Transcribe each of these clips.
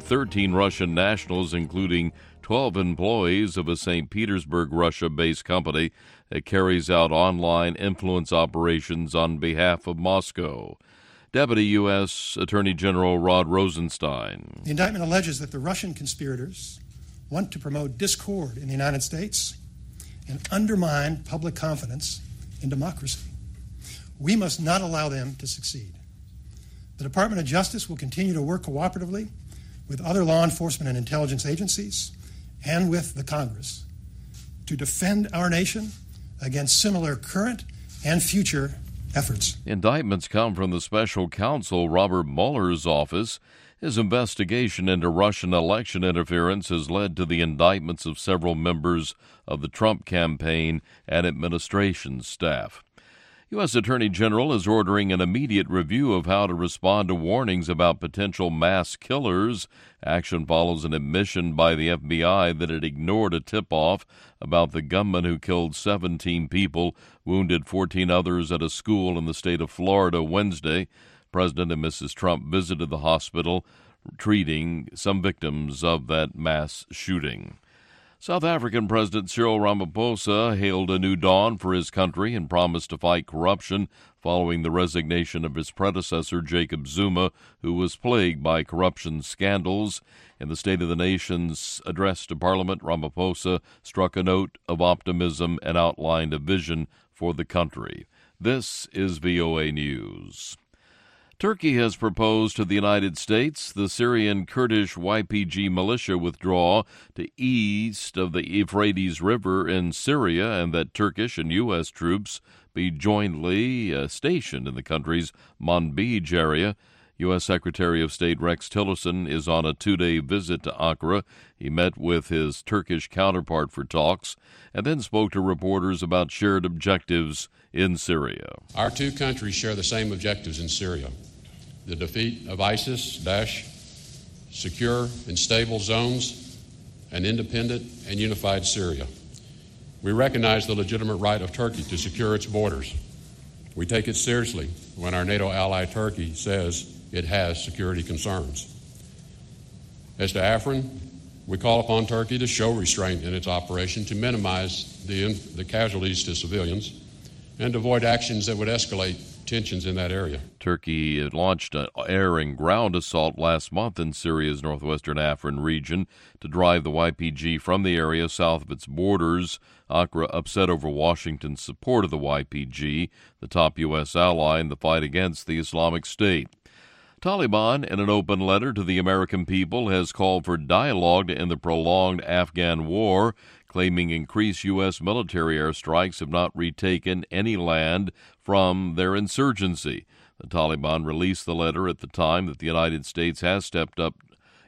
13 Russian nationals, including 12 employees of a St. Petersburg, Russia based company that carries out online influence operations on behalf of Moscow. Deputy U.S. Attorney General Rod Rosenstein. The indictment alleges that the Russian conspirators want to promote discord in the United States and undermine public confidence in democracy. We must not allow them to succeed. The Department of Justice will continue to work cooperatively with other law enforcement and intelligence agencies and with the Congress to defend our nation against similar current and future efforts. Indictments come from the special counsel Robert Mueller's office. His investigation into Russian election interference has led to the indictments of several members of the Trump campaign and administration staff. U.S. Attorney General is ordering an immediate review of how to respond to warnings about potential mass killers. Action follows an admission by the FBI that it ignored a tip off about the gunman who killed 17 people, wounded 14 others at a school in the state of Florida Wednesday. President and Mrs. Trump visited the hospital treating some victims of that mass shooting. South African President Cyril Ramaphosa hailed a new dawn for his country and promised to fight corruption following the resignation of his predecessor, Jacob Zuma, who was plagued by corruption scandals. In the State of the Nation's address to Parliament, Ramaphosa struck a note of optimism and outlined a vision for the country. This is VOA News. Turkey has proposed to the United States the Syrian Kurdish YPG militia withdraw to east of the Euphrates River in Syria and that Turkish and U.S. troops be jointly uh, stationed in the country's Manbij area. U.S. Secretary of State Rex Tillerson is on a two day visit to Ankara. He met with his Turkish counterpart for talks and then spoke to reporters about shared objectives in Syria. Our two countries share the same objectives in Syria the defeat of ISIS, Daesh, secure and stable zones, an independent and unified Syria. We recognize the legitimate right of Turkey to secure its borders. We take it seriously when our NATO ally Turkey says it has security concerns. As to Afrin, we call upon Turkey to show restraint in its operation to minimize the, the casualties to civilians and avoid actions that would escalate tensions in that area. Turkey launched an air and ground assault last month in Syria's northwestern Afrin region to drive the YPG from the area south of its borders. Ankara upset over Washington's support of the YPG, the top U.S. ally in the fight against the Islamic State. Taliban, in an open letter to the American people, has called for dialogue to end the prolonged Afghan war claiming increased U.S. military airstrikes have not retaken any land from their insurgency. The Taliban released the letter at the time that the United States has stepped up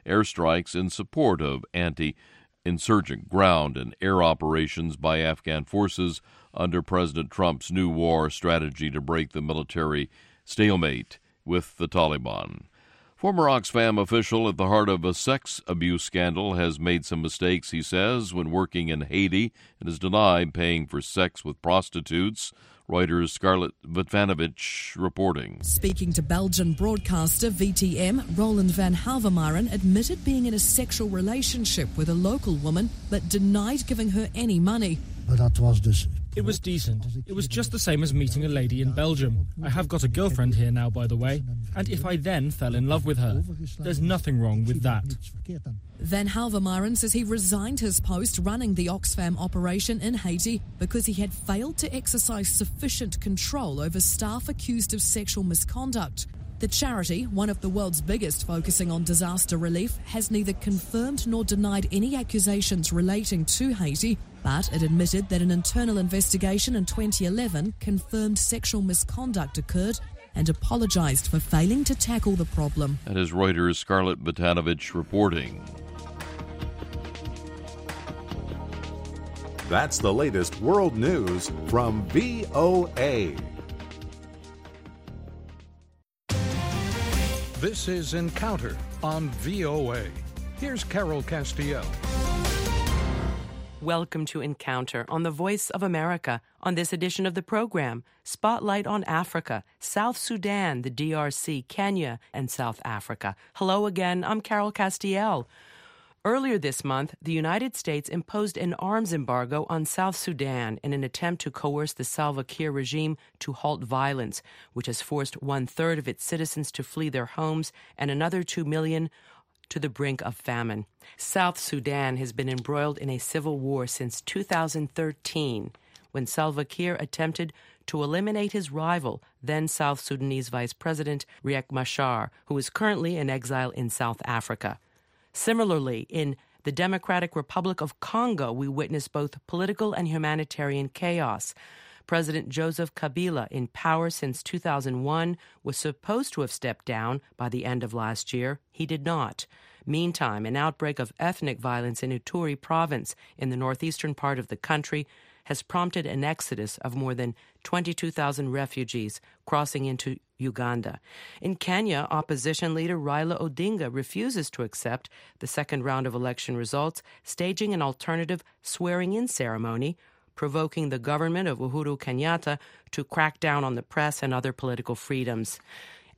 airstrikes in support of anti insurgent ground and air operations by Afghan forces under President Trump's new war strategy to break the military stalemate with the Taliban. Former Oxfam official at the heart of a sex abuse scandal has made some mistakes, he says, when working in Haiti and has denied paying for sex with prostitutes. Reuters' Scarlett Vatanovich reporting. Speaking to Belgian broadcaster VTM, Roland van Hauwermeiren admitted being in a sexual relationship with a local woman but denied giving her any money. But that was dus it was decent. It was just the same as meeting a lady in Belgium. I have got a girlfriend here now, by the way, and if I then fell in love with her, there's nothing wrong with that. Van Hauwermeiren says he resigned his post running the Oxfam operation in Haiti because he had failed to exercise sufficient control over staff accused of sexual misconduct. The charity, one of the world's biggest focusing on disaster relief, has neither confirmed nor denied any accusations relating to Haiti but it admitted that an internal investigation in 2011 confirmed sexual misconduct occurred and apologized for failing to tackle the problem. That is Reuters' Scarlett Vatanovich reporting. That's the latest world news from VOA. This is Encounter on VOA. Here's Carol Castiel. Welcome to Encounter on the Voice of America. On this edition of the program, Spotlight on Africa, South Sudan, the DRC, Kenya, and South Africa. Hello again, I'm Carol Castiel. Earlier this month, the United States imposed an arms embargo on South Sudan in an attempt to coerce the Salva Kiir regime to halt violence, which has forced one third of its citizens to flee their homes and another two million to the brink of famine. South Sudan has been embroiled in a civil war since 2013 when Salva Kiir attempted to eliminate his rival, then South Sudanese Vice President Riek Machar, who is currently in exile in South Africa. Similarly, in the Democratic Republic of Congo, we witness both political and humanitarian chaos. President Joseph Kabila, in power since 2001, was supposed to have stepped down by the end of last year. He did not. Meantime, an outbreak of ethnic violence in Ituri province in the northeastern part of the country has prompted an exodus of more than 22,000 refugees crossing into Uganda. In Kenya, opposition leader Raila Odinga refuses to accept the second round of election results, staging an alternative swearing in ceremony provoking the government of Uhuru Kenyatta to crack down on the press and other political freedoms.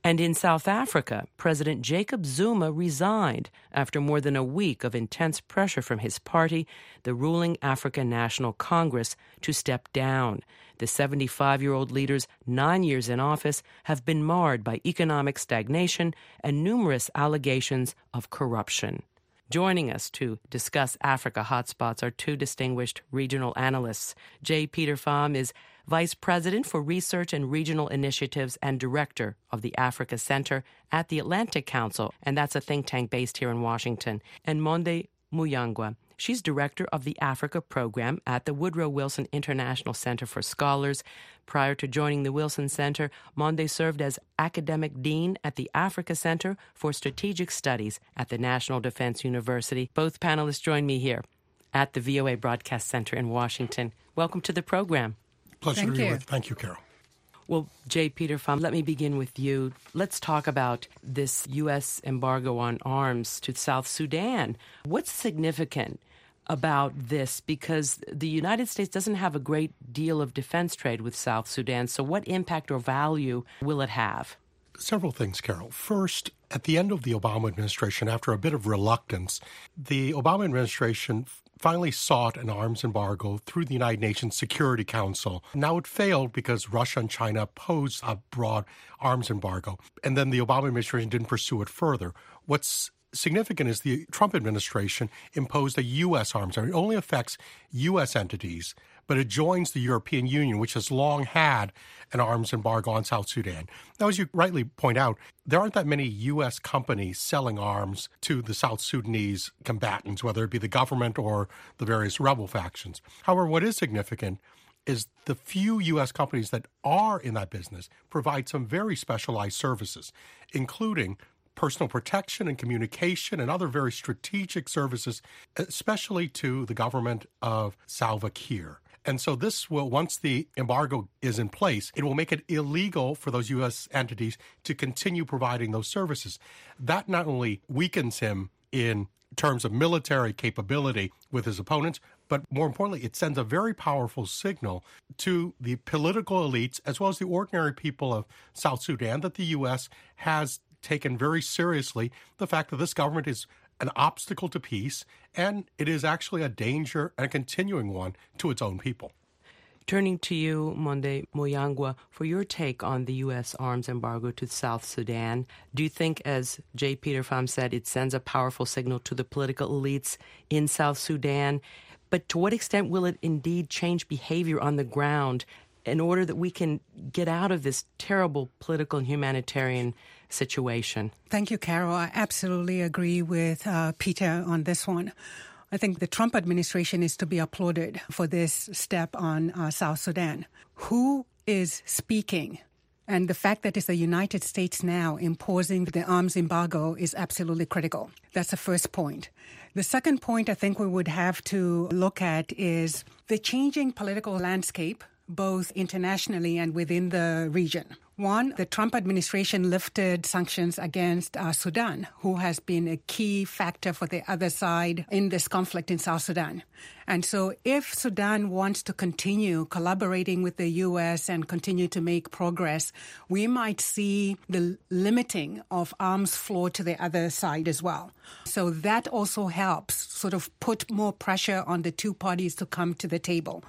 And in South Africa, President Jacob Zuma resigned after more than a week of intense pressure from his party, the ruling African National Congress, to step down. The 75 year old leader's nine years in office have been marred by economic stagnation and numerous allegations of corruption. Joining us to discuss Africa hotspots are two distinguished regional analysts. J. Peter Pham is Vice President for Research and Regional Initiatives and Director of the Africa Center at the Atlantic Council, and that's a think tank based here in Washington. And Monde Muyangwa, She's director of the Africa program at the Woodrow Wilson International Center for Scholars. Prior to joining the Wilson Center, Monde served as academic dean at the Africa Center for Strategic Studies at the National Defense University. Both panelists join me here at the VOA Broadcast Center in Washington. Welcome to the program. Pleasure Thank to be you. with. Thank you, Carol. Well, J. Peter Pham, let me begin with you. Let's talk about this U.S. embargo on arms to South Sudan. What's significant about this because the United States doesn't have a great deal of defense trade with South Sudan. So, what impact or value will it have? Several things, Carol. First, at the end of the Obama administration, after a bit of reluctance, the Obama administration finally sought an arms embargo through the United Nations Security Council. Now it failed because Russia and China opposed a broad arms embargo. And then the Obama administration didn't pursue it further. What's significant is the Trump administration imposed a U.S. arms embargo. It only affects U.S. entities, but it joins the European Union, which has long had an arms embargo on South Sudan. Now, as you rightly point out, there aren't that many U.S. companies selling arms to the South Sudanese combatants, whether it be the government or the various rebel factions. However, what is significant is the few U.S. companies that are in that business provide some very specialized services, including personal protection and communication and other very strategic services, especially to the government of Salva Kiir. And so this will, once the embargo is in place, it will make it illegal for those U.S. entities to continue providing those services. That not only weakens him in terms of military capability with his opponents, but more importantly, it sends a very powerful signal to the political elites as well as the ordinary people of South Sudan that the U.S. has taken very seriously the fact that this government is an obstacle to peace and it is actually a danger and a continuing one to its own people. Turning to you, Monde Muyangwa, for your take on the U.S. arms embargo to South Sudan, do you think, as J. Peter Pham said, it sends a powerful signal to the political elites in South Sudan? But to what extent will it indeed change behavior on the ground in order that we can get out of this terrible political and humanitarian situation. Thank you, Carol. I absolutely agree with uh, Peter on this one. I think the Trump administration is to be applauded for this step on uh, South Sudan. Who is speaking? And the fact that it's the United States now imposing the arms embargo is absolutely critical. That's the first point. The second point I think we would have to look at is the changing political landscape both internationally and within the region. One, the Trump administration lifted sanctions against uh, Sudan, who has been a key factor for the other side in this conflict in South Sudan. And so, if Sudan wants to continue collaborating with the U.S. and continue to make progress, we might see the limiting of arms flow to the other side as well. So, that also helps sort of put more pressure on the two parties to come to the table.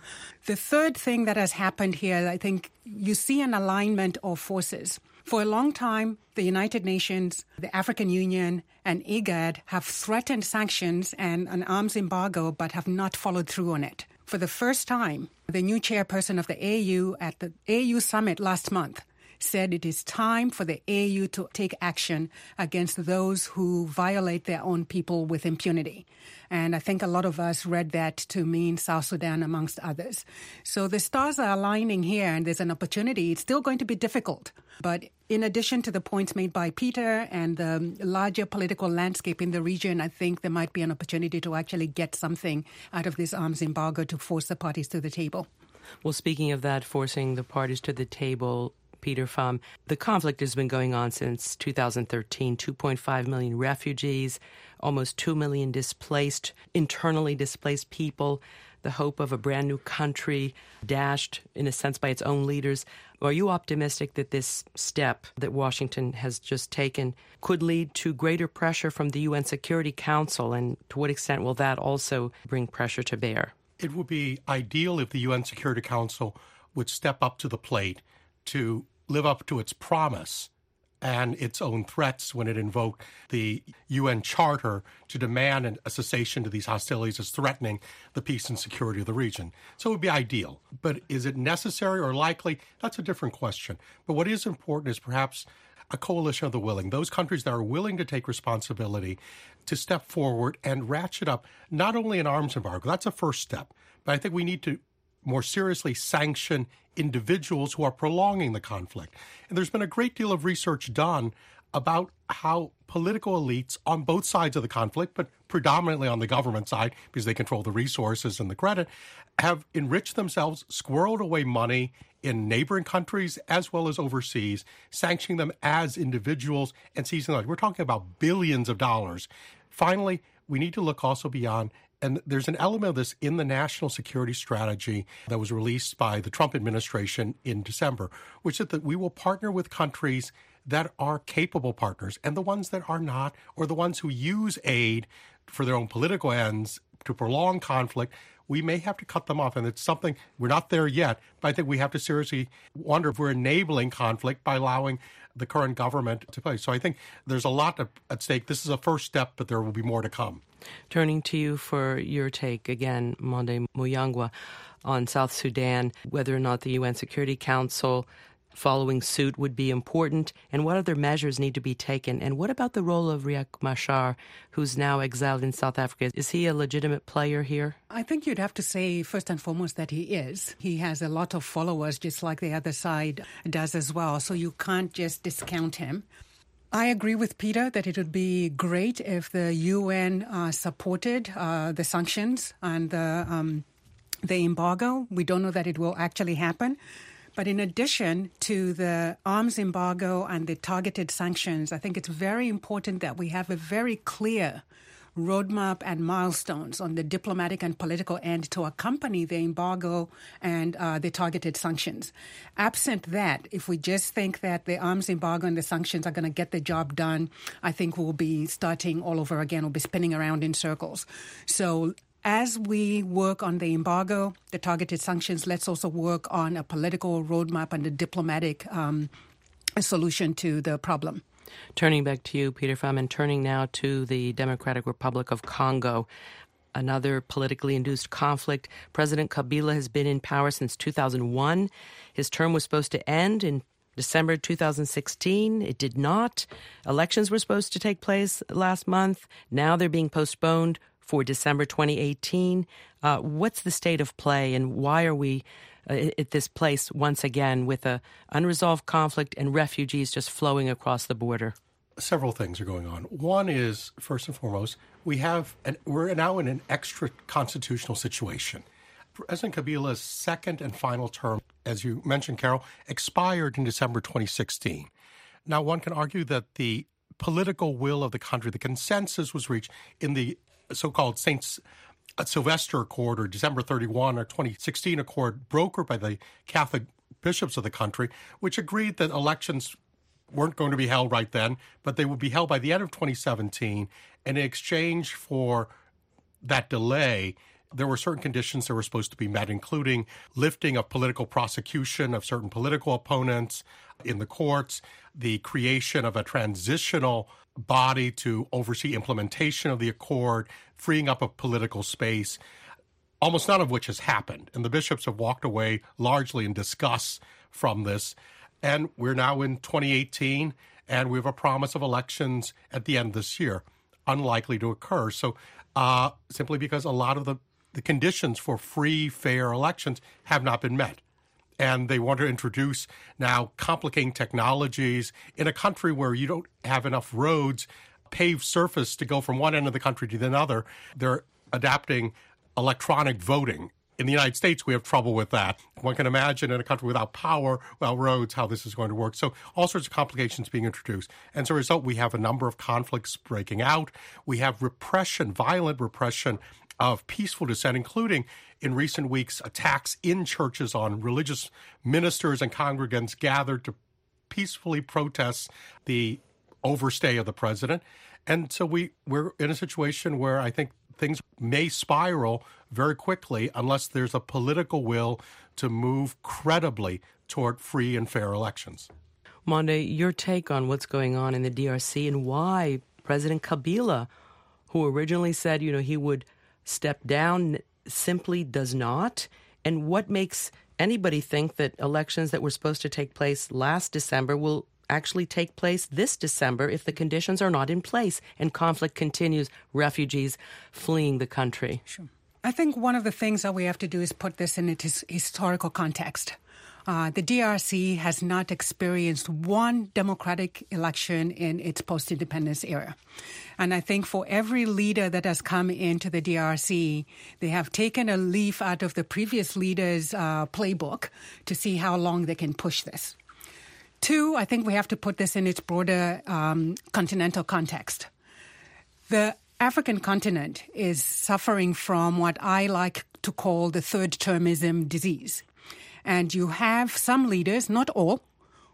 The third thing that has happened here, I think you see an alignment of forces. For a long time, the United Nations, the African Union, and IGAD have threatened sanctions and an arms embargo, but have not followed through on it. For the first time, the new chairperson of the AU at the AU summit last month said it is time for the AU to take action against those who violate their own people with impunity. And I think a lot of us read that to mean South Sudan, amongst others. So the stars are aligning here, and there's an opportunity. It's still going to be difficult. But in addition to the points made by Peter and the larger political landscape in the region, I think there might be an opportunity to actually get something out of this arms embargo to force the parties to the table. Well, speaking of that, forcing the parties to the table, Peter Pham. The conflict has been going on since 2013. 2.5 million refugees, almost 2 million displaced, internally displaced people, the hope of a brand new country dashed, in a sense, by its own leaders. Are you optimistic that this step that Washington has just taken could lead to greater pressure from the UN Security Council? And to what extent will that also bring pressure to bear? It would be ideal if the UN Security Council would step up to the plate to live up to its promise and its own threats when it invoked the UN Charter to demand a cessation to these hostilities as threatening the peace and security of the region. So it would be ideal. But is it necessary or likely? That's a different question. But what is important is perhaps a coalition of the willing, those countries that are willing to take responsibility to step forward and ratchet up not only an arms embargo, that's a first step, but I think we need to more seriously sanction individuals who are prolonging the conflict. And there's been a great deal of research done about how political elites on both sides of the conflict, but predominantly on the government side, because they control the resources and the credit, have enriched themselves, squirreled away money in neighboring countries as well as overseas, sanctioning them as individuals and seizing them. We're talking about billions of dollars. Finally, we need to look also beyond and there's an element of this in the national security strategy that was released by the Trump administration in December, which is that we will partner with countries that are capable partners and the ones that are not, or the ones who use aid for their own political ends to prolong conflict. We may have to cut them off, and it's something we're not there yet. But I think we have to seriously wonder if we're enabling conflict by allowing the current government to play. So I think there's a lot at stake. This is a first step, but there will be more to come. Turning to you for your take again, Monde Muyangwa, on South Sudan, whether or not the UN Security Council following suit would be important, and what other measures need to be taken? And what about the role of Riek Machar, who's now exiled in South Africa? Is he a legitimate player here? I think you'd have to say, first and foremost, that he is. He has a lot of followers, just like the other side does as well, so you can't just discount him. I agree with Peter that it would be great if the UN uh, supported uh, the sanctions and the um, the embargo. We don't know that it will actually happen. But in addition to the arms embargo and the targeted sanctions, I think it's very important that we have a very clear roadmap and milestones on the diplomatic and political end to accompany the embargo and uh, the targeted sanctions. Absent that, if we just think that the arms embargo and the sanctions are going to get the job done, I think we'll be starting all over again. We'll be spinning around in circles. So as we work on the embargo, the targeted sanctions, let's also work on a political roadmap and a diplomatic um, solution to the problem. Turning back to you, Peter Pham, and turning now to the Democratic Republic of Congo. Another politically induced conflict. President Kabila has been in power since 2001. His term was supposed to end in December 2016. It did not. Elections were supposed to take place last month. Now they're being postponed for December 2018. Uh, what's the state of play, and why are we uh, at this place once again with a unresolved conflict and refugees just flowing across the border? Several things are going on. One is first and foremost, we have an, we're now in an extra constitutional situation. President Kabila's second and final term, as you mentioned, Carol, expired in December 2016. Now, one can argue that the political will of the country, the consensus was reached in the so called St. Uh, Sylvester Accord or December 31 or 2016 Accord, brokered by the Catholic bishops of the country, which agreed that elections weren't going to be held right then, but they would be held by the end of 2017. And in exchange for that delay, there were certain conditions that were supposed to be met, including lifting of political prosecution of certain political opponents in the courts, the creation of a transitional body to oversee implementation of the accord, freeing up a political space, almost none of which has happened. And the bishops have walked away largely in disgust from this. And we're now in 2018, and we have a promise of elections at the end of this year, unlikely to occur. So, uh, simply because a lot of the, the conditions for free, fair elections have not been met. And they want to introduce now complicating technologies in a country where you don't have enough roads, paved surface to go from one end of the country to the other. They're adapting electronic voting in the United States, we have trouble with that. One can imagine in a country without power, without roads, how this is going to work. So, all sorts of complications being introduced. And as a result, we have a number of conflicts breaking out. We have repression, violent repression of peaceful dissent, including in recent weeks attacks in churches on religious ministers and congregants gathered to peacefully protest the overstay of the president. And so we, we're in a situation where I think things may spiral very quickly unless there's a political will to move credibly toward free and fair elections. Monde, your take on what's going on in the DRC and why President Kabila, who originally said, you know, he would step down, simply does not, and what makes anybody think that elections that were supposed to take place last December will actually take place this December if the conditions are not in place and conflict continues, refugees fleeing the country. Sure. I think one of the things that we have to do is put this in its historical context. Uh, the DRC has not experienced one democratic election in its post independence era. And I think for every leader that has come into the DRC, they have taken a leaf out of the previous leader's uh, playbook to see how long they can push this. Two, I think we have to put this in its broader um, continental context. The African continent is suffering from what I like to call the third termism disease. And you have some leaders, not all,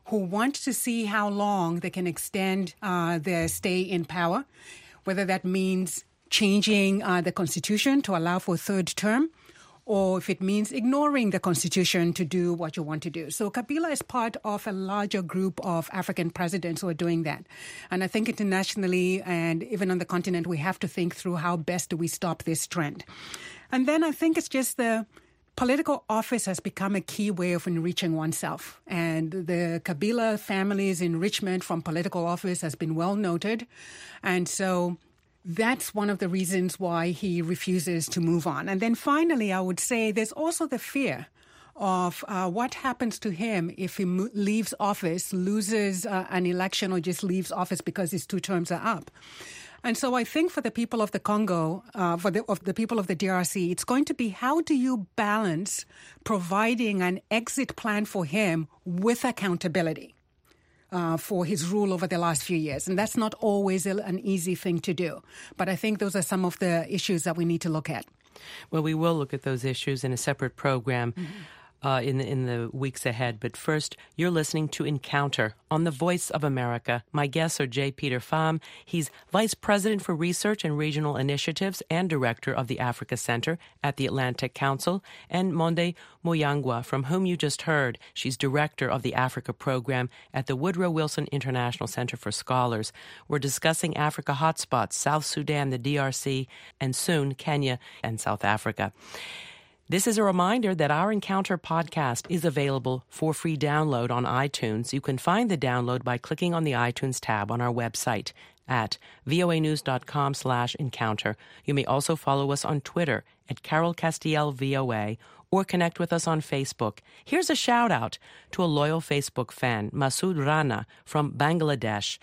who want to see how long they can extend uh, their stay in power, whether that means changing uh, the constitution to allow for a third term or if it means ignoring the constitution to do what you want to do. So Kabila is part of a larger group of African presidents who are doing that. And I think internationally and even on the continent, we have to think through how best do we stop this trend. And then I think it's just the political office has become a key way of enriching oneself. And the Kabila family's enrichment from political office has been well noted. And so that's one of the reasons why he refuses to move on. And then finally, I would say there's also the fear of uh, what happens to him if he mo- leaves office, loses uh, an election, or just leaves office because his two terms are up. And so I think for the people of the Congo, uh, for the, of the people of the DRC, it's going to be how do you balance providing an exit plan for him with accountability? uh, for his rule over the last few years. And that's not always an easy thing to do. But I think those are some of the issues that we need to look at. Well, we will look at those issues in a separate program. Mm-hmm uh, in the, in the weeks ahead. But first, you're listening to Encounter on the Voice of America. My guests are J. Peter Pham. He's Vice President for Research and Regional Initiatives and Director of the Africa Center at the Atlantic Council, and Monde Muyangwa, from whom you just heard. She's Director of the Africa Program at the Woodrow Wilson International Center for Scholars. We're discussing Africa hotspots, South Sudan, the DRC, and soon Kenya and South Africa. This is a reminder that our Encounter podcast is available for free download on iTunes. You can find the download by clicking on the iTunes tab on our website at voanews.com slash encounter. You may also follow us on Twitter at Carol Castiel VOA or connect with us on Facebook. Here's a shout out to a loyal Facebook fan, Masood Rana from Bangladesh.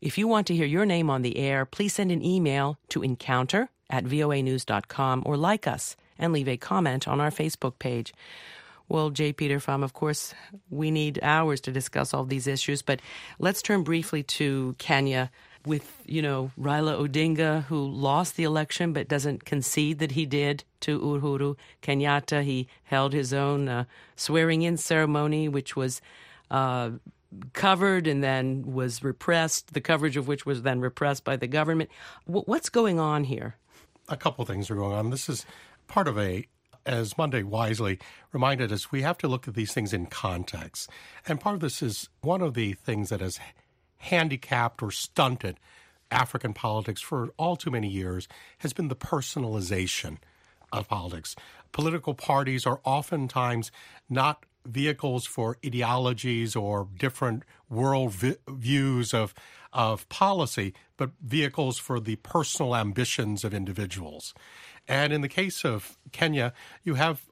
If you want to hear your name on the air, please send an email to encounter at voanews.com or like us and leave a comment on our Facebook page. Well, J. Peter Pham, of course, we need hours to discuss all these issues, but let's turn briefly to Kenya with, you know, Raila Odinga, who lost the election but doesn't concede that he did to Uhuru Kenyatta. He held his own uh, swearing in ceremony, which was uh, covered and then was repressed, the coverage of which was then repressed by the government. W- what's going on here? A couple things are going on. This is part of a as Monde wisely reminded us, we have to look at these things in context. And part of this is one of the things that has handicapped or stunted African politics for all too many years has been the personalization of politics. Political parties are oftentimes not vehicles for ideologies or different world vi- views of of policy, but vehicles for the personal ambitions of individuals. And in the case of Kenya, you have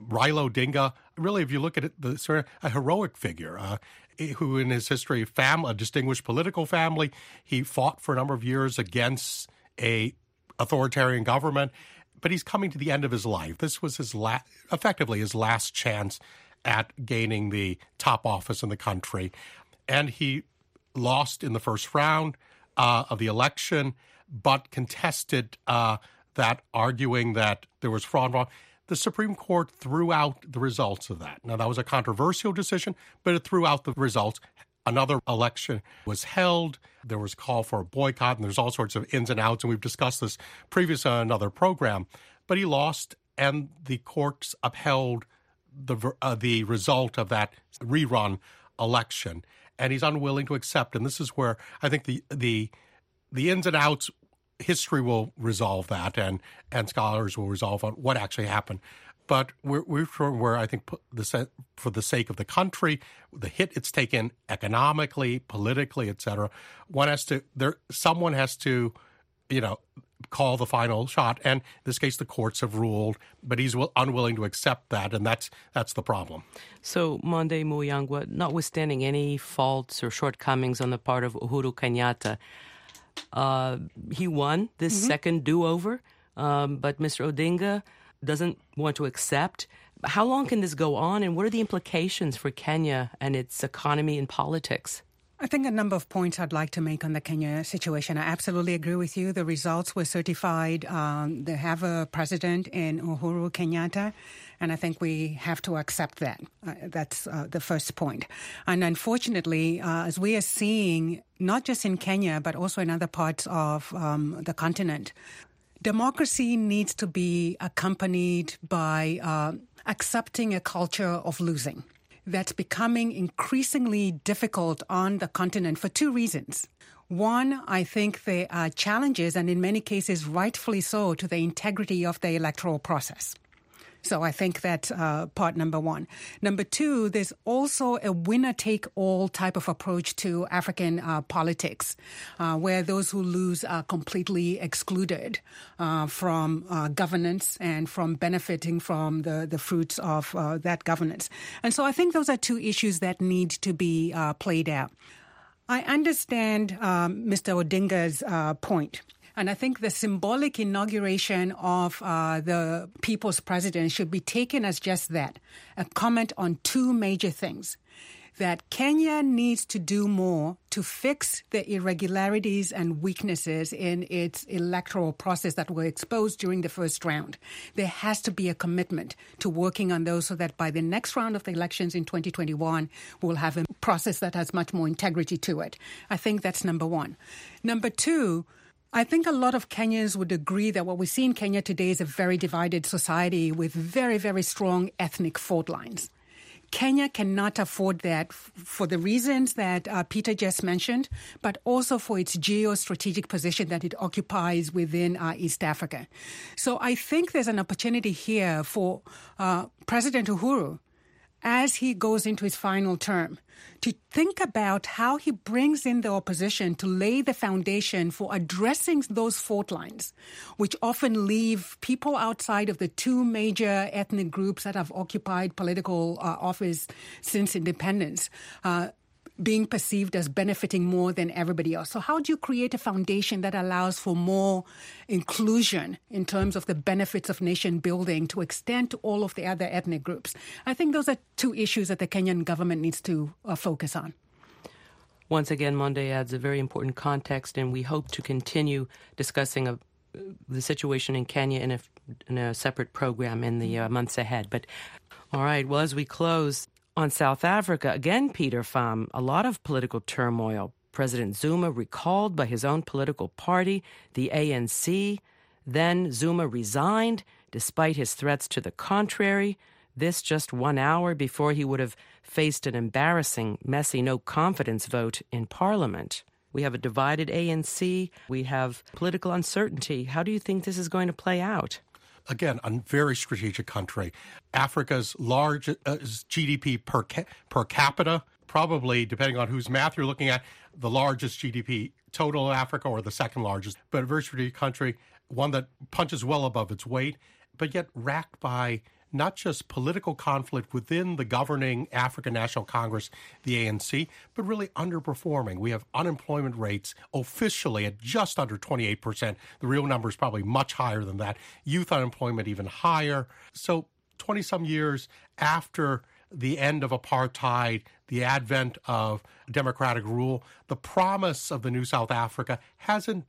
Raila Odinga. Really, if you look at it, the sort of a heroic figure. Uh, who in his history, fam- a distinguished political family, he fought for a number of years against a authoritarian government, but he's coming to the end of his life. This was his la- effectively his last chance at gaining the top office in the country, and he lost in the first round uh, of the election, but contested uh, that, arguing that there was fraud involved. The Supreme Court threw out the results of that. Now, that was a controversial decision, but it threw out the results. Another election was held. There was a call for a boycott, and there's all sorts of ins and outs, and we've discussed this previously on another program. But he lost, and the courts upheld the uh, the result of that rerun election, and he's unwilling to accept. And this is where I think the the the ins and outs history will resolve that, and and scholars will resolve on what actually happened. But we're, we're where I think the, for the sake of the country, the hit it's taken economically, politically, et cetera, one has to there. Someone has to, you know, call the final shot. And in this case, the courts have ruled, but he's unwilling to accept that, and that's that's the problem. So, Monde Muyangwa, notwithstanding any faults or shortcomings on the part of Uhuru Kenyatta, uh, he won this mm-hmm. second do over, um, but Mr. Odinga doesn't want to accept. How long can this go on, and what are the implications for Kenya and its economy and politics? I think a number of points I'd like to make on the Kenya situation. I absolutely agree with you. The results were certified. Um, they have a president in Uhuru Kenyatta, and I think we have to accept that. Uh, that's uh, the first point. And unfortunately, uh, as we are seeing, not just in Kenya, but also in other parts of um, the continent, democracy needs to be accompanied by uh, accepting a culture of losing that's becoming increasingly difficult on the continent for two reasons. One, I think there are challenges, and in many cases, rightfully so, to the integrity of the electoral process. So I think that's uh, part number one. Number two, there's also a winner take all type of approach to African uh, politics, uh, where those who lose are completely excluded uh, from uh, governance and from benefiting from the, the fruits of uh, that governance. And so I think those are two issues that need to be played out. I understand um, Mr. Odinga's point and I think the symbolic inauguration of uh, the people's president should be taken as just that a comment on two major things. That Kenya needs to do more to fix the irregularities and weaknesses in its electoral process that were exposed during the first round. There has to be a commitment to working on those so that by the next round of the elections in 2021, we'll have a process that has much more integrity to it. I think that's number one. Number two, I think a lot of Kenyans would agree that what we see in Kenya today is a very divided society with very, very strong ethnic fault lines. Kenya cannot afford that for the reasons that uh, Peter just mentioned, but also for its geostrategic position that it occupies within uh, East Africa. So I think there's an opportunity here for uh, President Uhuru as he goes into his final term to think about how he brings in the opposition to lay the foundation for addressing those fault lines, which often leave people outside of the two major ethnic groups that have occupied political uh, office since independence. Uh, being perceived as benefiting more than everybody else. So, how do you create a foundation that allows for more inclusion in terms of the benefits of nation building to extend to all of the other ethnic groups? I think those are two issues that the Kenyan government needs to uh, focus on. Once again, Monde adds a very important context, and we hope to continue discussing a, the situation in Kenya in a, in a separate program in the uh, months ahead. But all right, well, as we close on South Africa, again, Peter Pham, a lot of political turmoil. President Zuma recalled by his own political party, the ANC. Then Zuma resigned despite his threats to the contrary. This just one hour before he would have faced an embarrassing, messy no confidence vote in Parliament. We have a divided ANC. We have political uncertainty. How do you think this is going to play out? Again, a very strategic country. Africa's largest uh, GDP per, ca- per capita, probably, depending on whose math you're looking at, the largest GDP total Africa or the second largest, but a very strategic country, one that punches well above its weight, but yet racked by not just political conflict within the governing African National Congress, the ANC, but really underperforming. We have unemployment rates officially at just under 28%. The real number is probably much higher than that. Youth unemployment even higher. So 20 some years after the end of apartheid, the advent of democratic rule, the promise of the new South Africa hasn't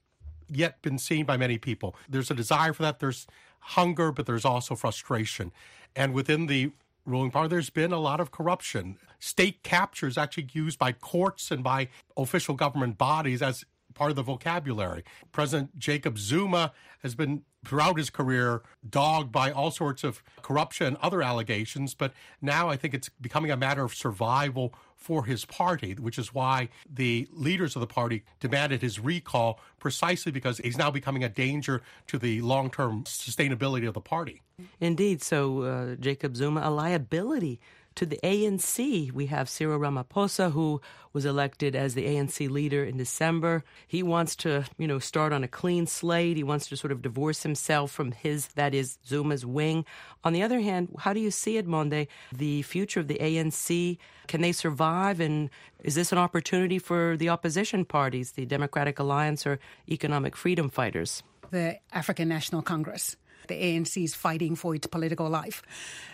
yet been seen by many people. There's a desire for that. There's hunger, but there's also frustration. And within the ruling party, there's been a lot of corruption. State capture is actually used by courts and by official government bodies as part of the vocabulary. President Jacob Zuma has been throughout his career dogged by all sorts of corruption and other allegations, but now I think it's becoming a matter of survival for his party, which is why the leaders of the party demanded his recall precisely because he's now becoming a danger to the long term sustainability of the party. Indeed. So, uh, Jacob Zuma, a liability to the ANC. We have Cyril Ramaphosa, who was elected as the ANC leader in December. He wants to, you know, start on a clean slate. He wants to sort of divorce himself from his, that is, Zuma's wing. On the other hand, how do you see it, Monde? The future of the ANC, can they survive? And is this an opportunity for the opposition parties, the Democratic Alliance or Economic Freedom Fighters? The African National Congress the ANC is fighting for its political life.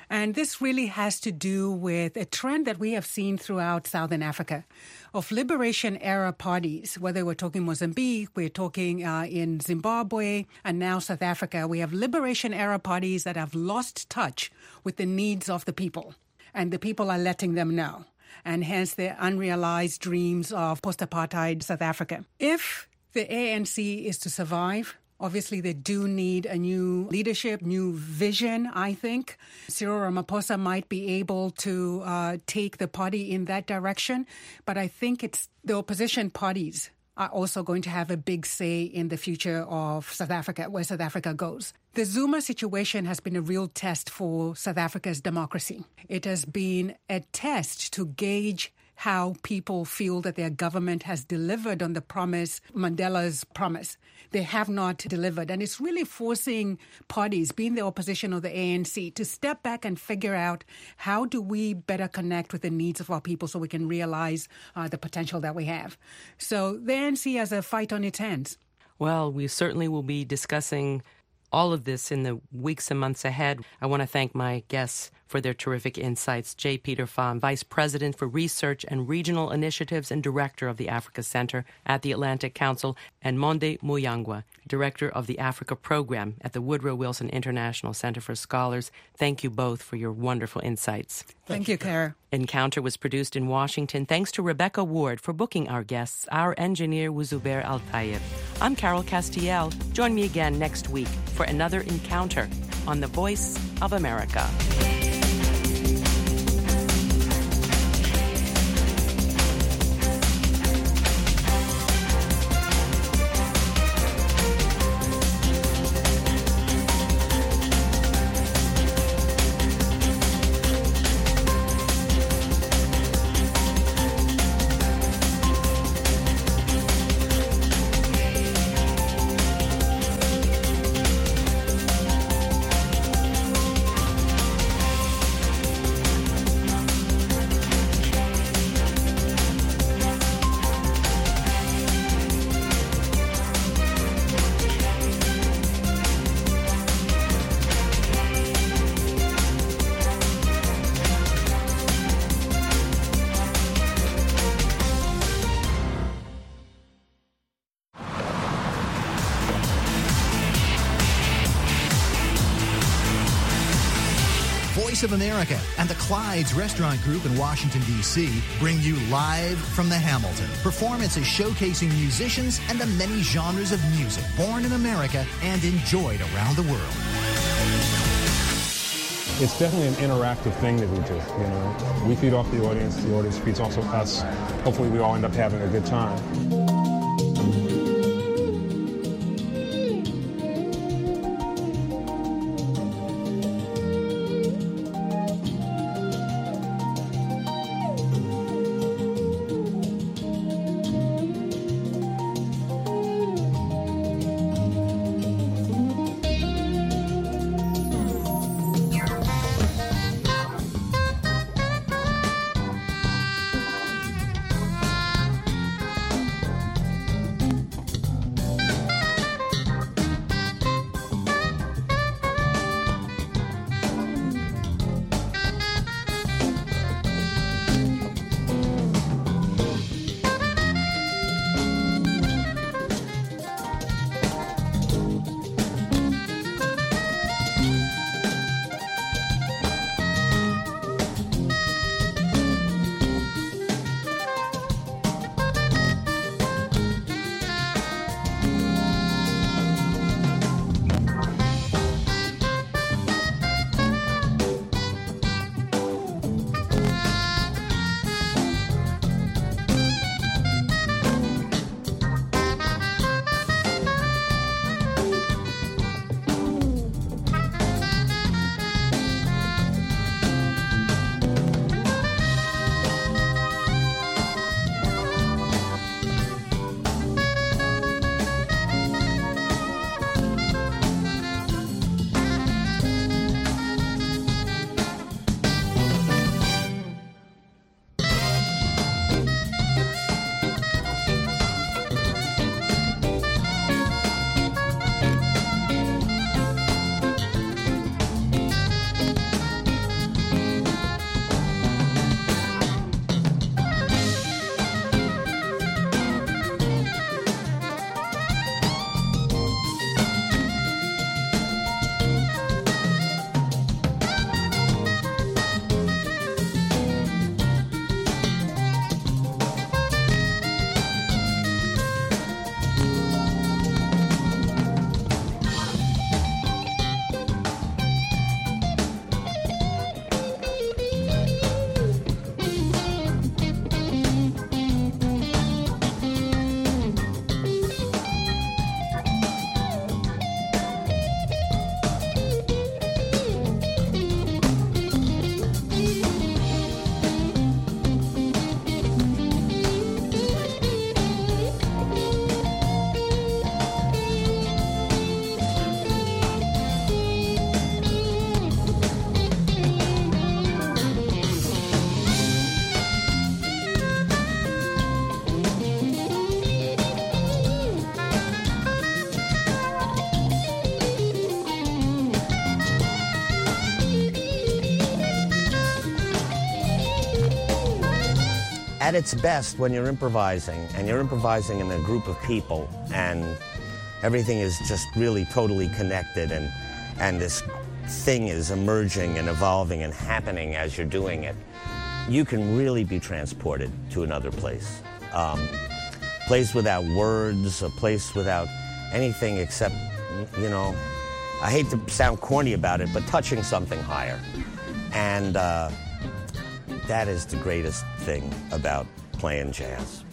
And this really has to do with a trend that we have seen throughout Southern Africa of liberation era parties, whether we're talking Mozambique, we're talking uh, in Zimbabwe, and now South Africa. We have liberation era parties that have lost touch with the needs of the people, and the people are letting them know. And hence their unrealized dreams of post apartheid South Africa. If the ANC is to survive, Obviously, they do need a new leadership, new vision, I think. Cyril Ramaphosa might be able to uh, take the party in that direction, but I think it's the opposition parties are also going to have a big say in the future of South Africa, where South Africa goes. The Zuma situation has been a real test for South Africa's democracy. It has been a test to gauge how people feel that their government has delivered on the promise, Mandela's promise. They have not delivered. And it's really forcing parties, being the opposition or the ANC, to step back and figure out how do we better connect with the needs of our people so we can realize uh, the potential that we have. So the ANC has a fight on its hands. Well, we certainly will be discussing all of this in the weeks and months ahead. I want to thank my guests for their terrific insights. J. Peter Pham, Vice President for Research and Regional Initiatives and Director of the Africa Center at the Atlantic Council, and Monde Muyangwa, Director of the Africa Program at the Woodrow Wilson International Center for Scholars. Thank you both for your wonderful insights. Thank, Thank you, Kara. Encounter was produced in Washington thanks to Rebecca Ward for booking our guests. Our engineer was Zubair Al Tayeb. I'm Carol Castiel. Join me again next week for another encounter on The Voice of America. Clyde's Restaurant Group in Washington, D.C. bring you live from the Hamilton. Performances showcasing musicians and the many genres of music born in America and enjoyed around the world. It's definitely an interactive thing that we do. You know, we feed off the audience, the audience feeds off us. Hopefully, we all end up having a good time. At its best when you're improvising and you're improvising in a group of people and everything is just really totally connected and and this thing is emerging and evolving and happening as you're doing it you can really be transported to another place. Um, place without words a place without anything except you know i hate to sound corny about it but touching something higher. And uh, that is the greatest thing about playing jazz.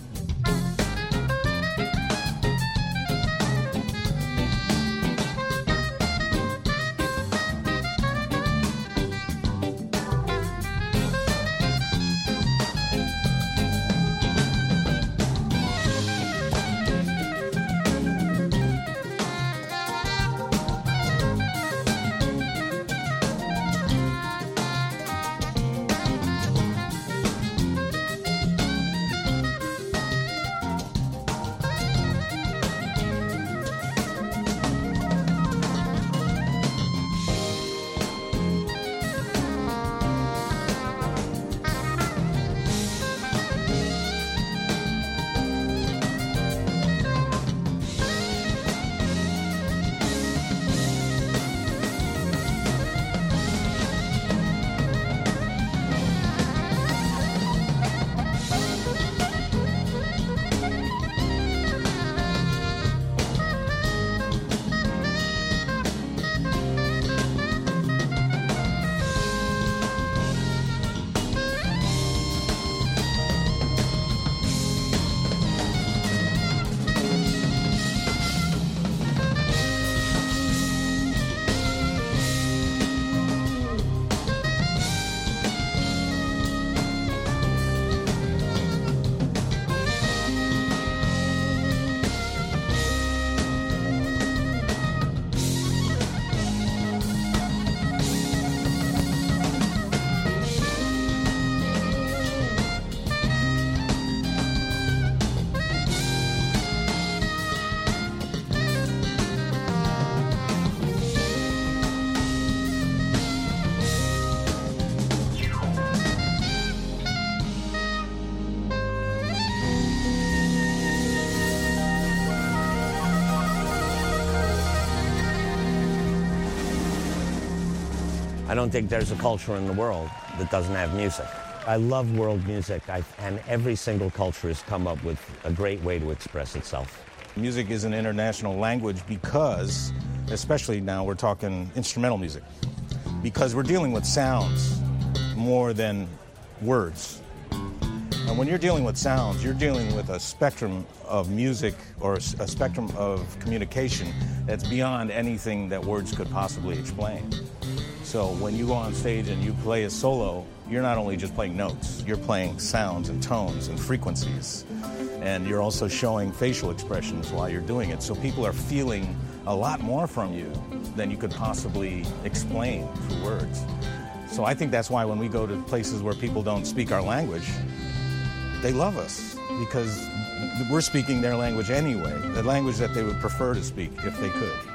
I don't think there's a culture in the world that doesn't have music. I love world music, I, and every single culture has come up with a great way to express itself. Music is an international language because, especially now, we're talking instrumental music, because we're dealing with sounds more than words. And when you're dealing with sounds, you're dealing with a spectrum of music or a spectrum of communication that's beyond anything that words could possibly explain. So when you go on stage and you play a solo, you're not only just playing notes, you're playing sounds and tones and frequencies. And you're also showing facial expressions while you're doing it. So people are feeling a lot more from you than you could possibly explain through words. So I think that's why when we go to places where people don't speak our language, they love us because we're speaking their language anyway, the language that they would prefer to speak if they could.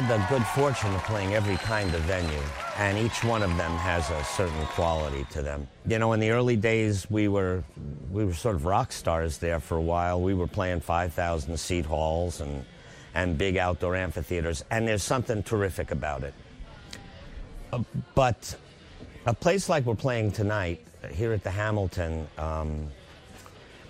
Had the good fortune of playing every kind of venue, and each one of them has a certain quality to them. You know, in the early days, we were we were sort of rock stars there for a while. We were playing 5,000 seat halls and and big outdoor amphitheaters, and there's something terrific about it. Uh, but a place like we're playing tonight here at the Hamilton um,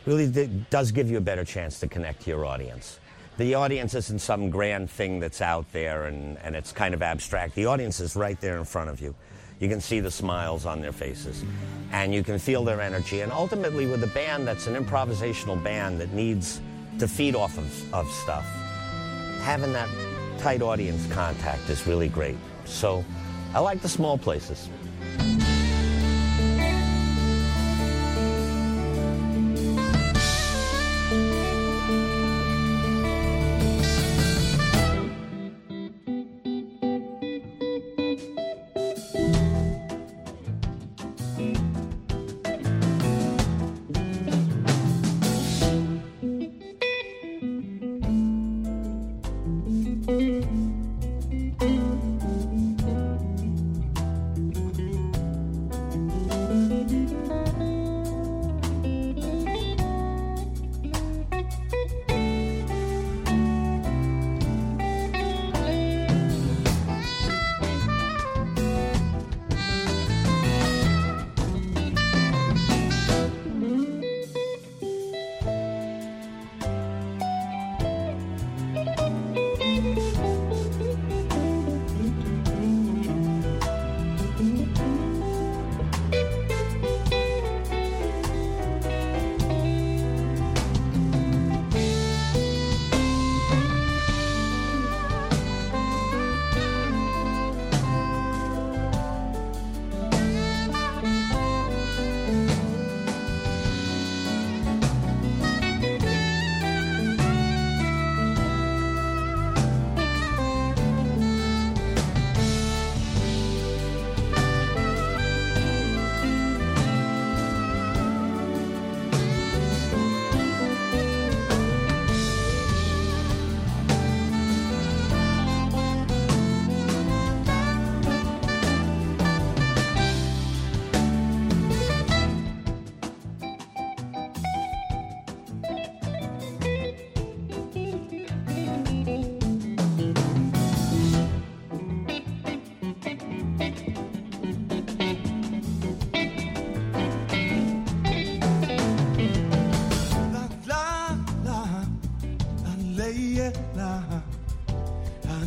really does give you a better chance to connect to your audience the audience isn't some grand thing that's out there and, and it's kind of abstract. The audience is right there in front of you. You can see the smiles on their faces and you can feel their energy. And ultimately, with a band that's an improvisational band that needs to feed off of, of stuff, having that tight audience contact is really great. So I like the small places.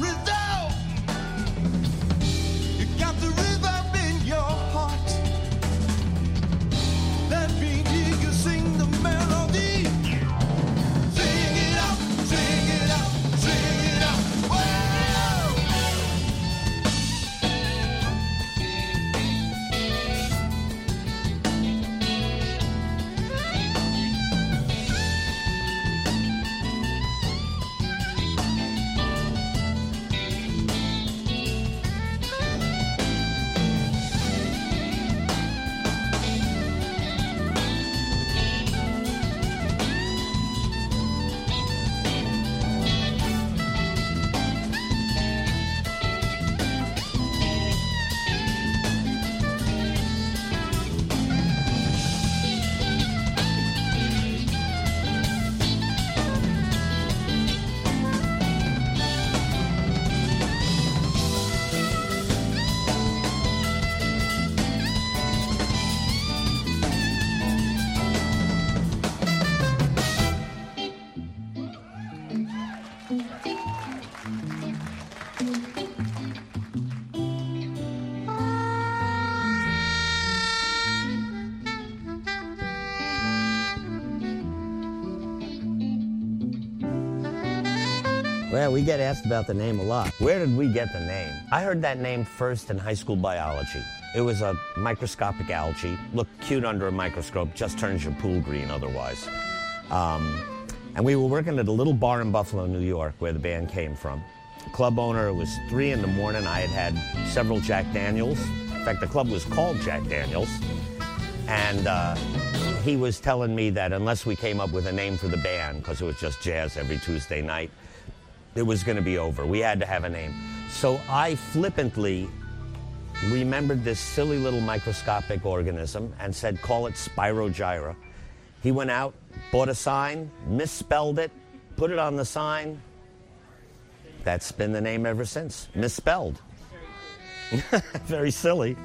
Well, we get asked about the name a lot. Where did we get the name? I heard that name first in high school biology. It was a microscopic algae. Looked cute under a microscope, just turns your pool green otherwise. Um, and we were working at a little bar in Buffalo, New York, where the band came from. The club owner, it was three in the morning. I had had several Jack Daniels. In fact, the club was called Jack Daniels. And uh, he was telling me that unless we came up with a name for the band, because it was just jazz every Tuesday night, it was going to be over. We had to have a name. So I flippantly remembered this silly little microscopic organism and said, call it Spirogyra. He went out, bought a sign, misspelled it, put it on the sign. That's been the name ever since. Misspelled. Very silly.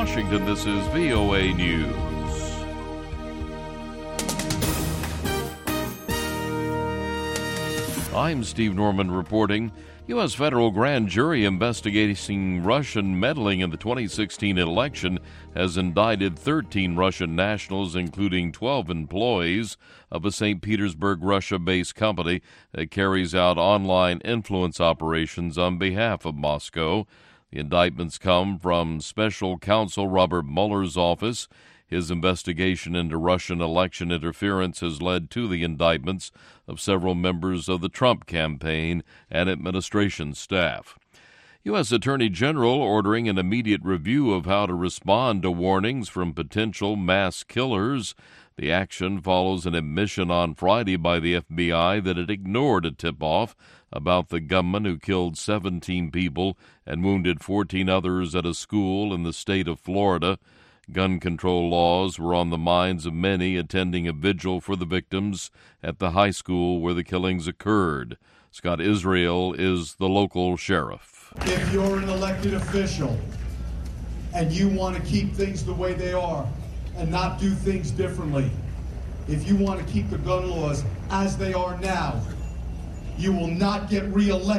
Washington, this is VOA News. I'm Steve Norman reporting. U.S. federal grand jury investigating Russian meddling in the 2016 election has indicted 13 Russian nationals, including 12 employees of a St. Petersburg, Russia based company that carries out online influence operations on behalf of Moscow. The indictments come from special counsel Robert Mueller's office. His investigation into Russian election interference has led to the indictments of several members of the Trump campaign and administration staff. U.S. Attorney General ordering an immediate review of how to respond to warnings from potential mass killers. The action follows an admission on Friday by the FBI that it ignored a tip off about the gunman who killed 17 people and wounded 14 others at a school in the state of Florida. Gun control laws were on the minds of many attending a vigil for the victims at the high school where the killings occurred. Scott Israel is the local sheriff. If you're an elected official and you want to keep things the way they are and not do things differently, if you want to keep the gun laws as they are now, you will not get reelected.